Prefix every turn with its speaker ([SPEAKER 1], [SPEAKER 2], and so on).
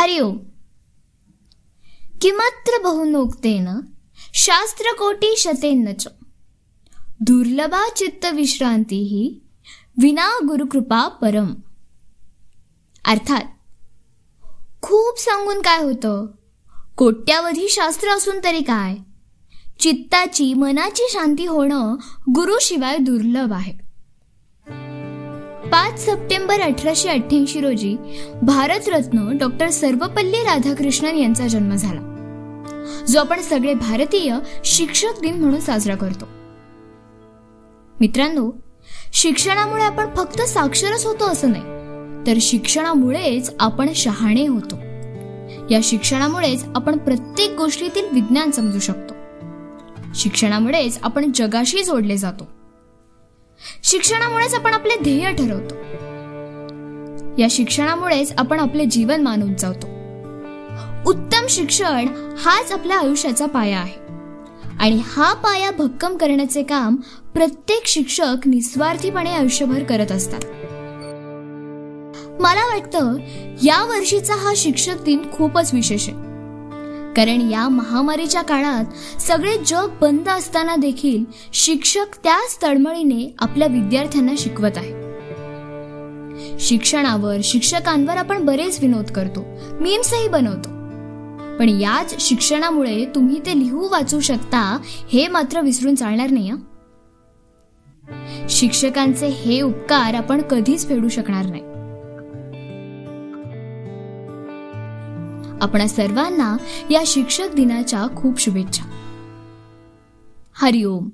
[SPEAKER 1] हरिओम. किमत्र बहुनोक्तेन शास्त्रकोटी शतेन च. दुर्लभा चित्तविश्रांती विना गुरुकृपा परम. अर्थात खूप सांगून काय होतं? कोट्यावधी शास्त्र असून तरी काय? चित्ताची मनाची शांती होणं गुरुशिवाय दुर्लभ आहे. पाच सप्टेंबर अठराशे अठ्ठ्याऐंशी रोजी भारतरत्न डॉक्टर सर्वपल्ली राधाकृष्णन यांचा जन्म झाला जो आपण सगळे भारतीय शिक्षक दिन म्हणून साजरा करतो. मित्रांनो शिक्षणामुळे आपण फक्त साक्षरच होतो असं नाही तर शिक्षणामुळेच आपण शहाणे होतो. या शिक्षणामुळेच आपण प्रत्येक गोष्टीतील विज्ञान समजू शकतो. शिक्षणामुळेच आपण जगाशी जोडले जातो. शिक्षणामुळेच आपण आपले ध्येय ठरवतो. या शिक्षणामुळेच आपण आपले जीवन मान उंचावतो उत्तम शिक्षण हाच आपल्या आयुष्याचा पाया आहे. आणि हा पाया भक्कम करण्याचे काम प्रत्येक शिक्षक निस्वार्थीपणे आयुष्यभर करत असतात. मला वाटतं या वर्षीचा हा शिक्षक दिन खूपच विशेष आहे. कारण या महामारीच्या काळात सगळे जग बंद असताना देखील शिक्षक त्याच तळमळीने आपल्या विद्यार्थ्यांना शिकवत आहे. शिक्षणावर शिक्षकांवर आपण बरेच विनोद करतो मीम्सही बनवतो. पण याच शिक्षणामुळे तुम्ही ते लिहू वाचू शकता हे मात्र विसरून चालणार नाही शिक्षकांचे हे उपकार आपण कधीच फेडू शकणार नाही. आपण सर्वांना या शिक्षक दिनाच्या खूप शुभेच्छा. हरिओम.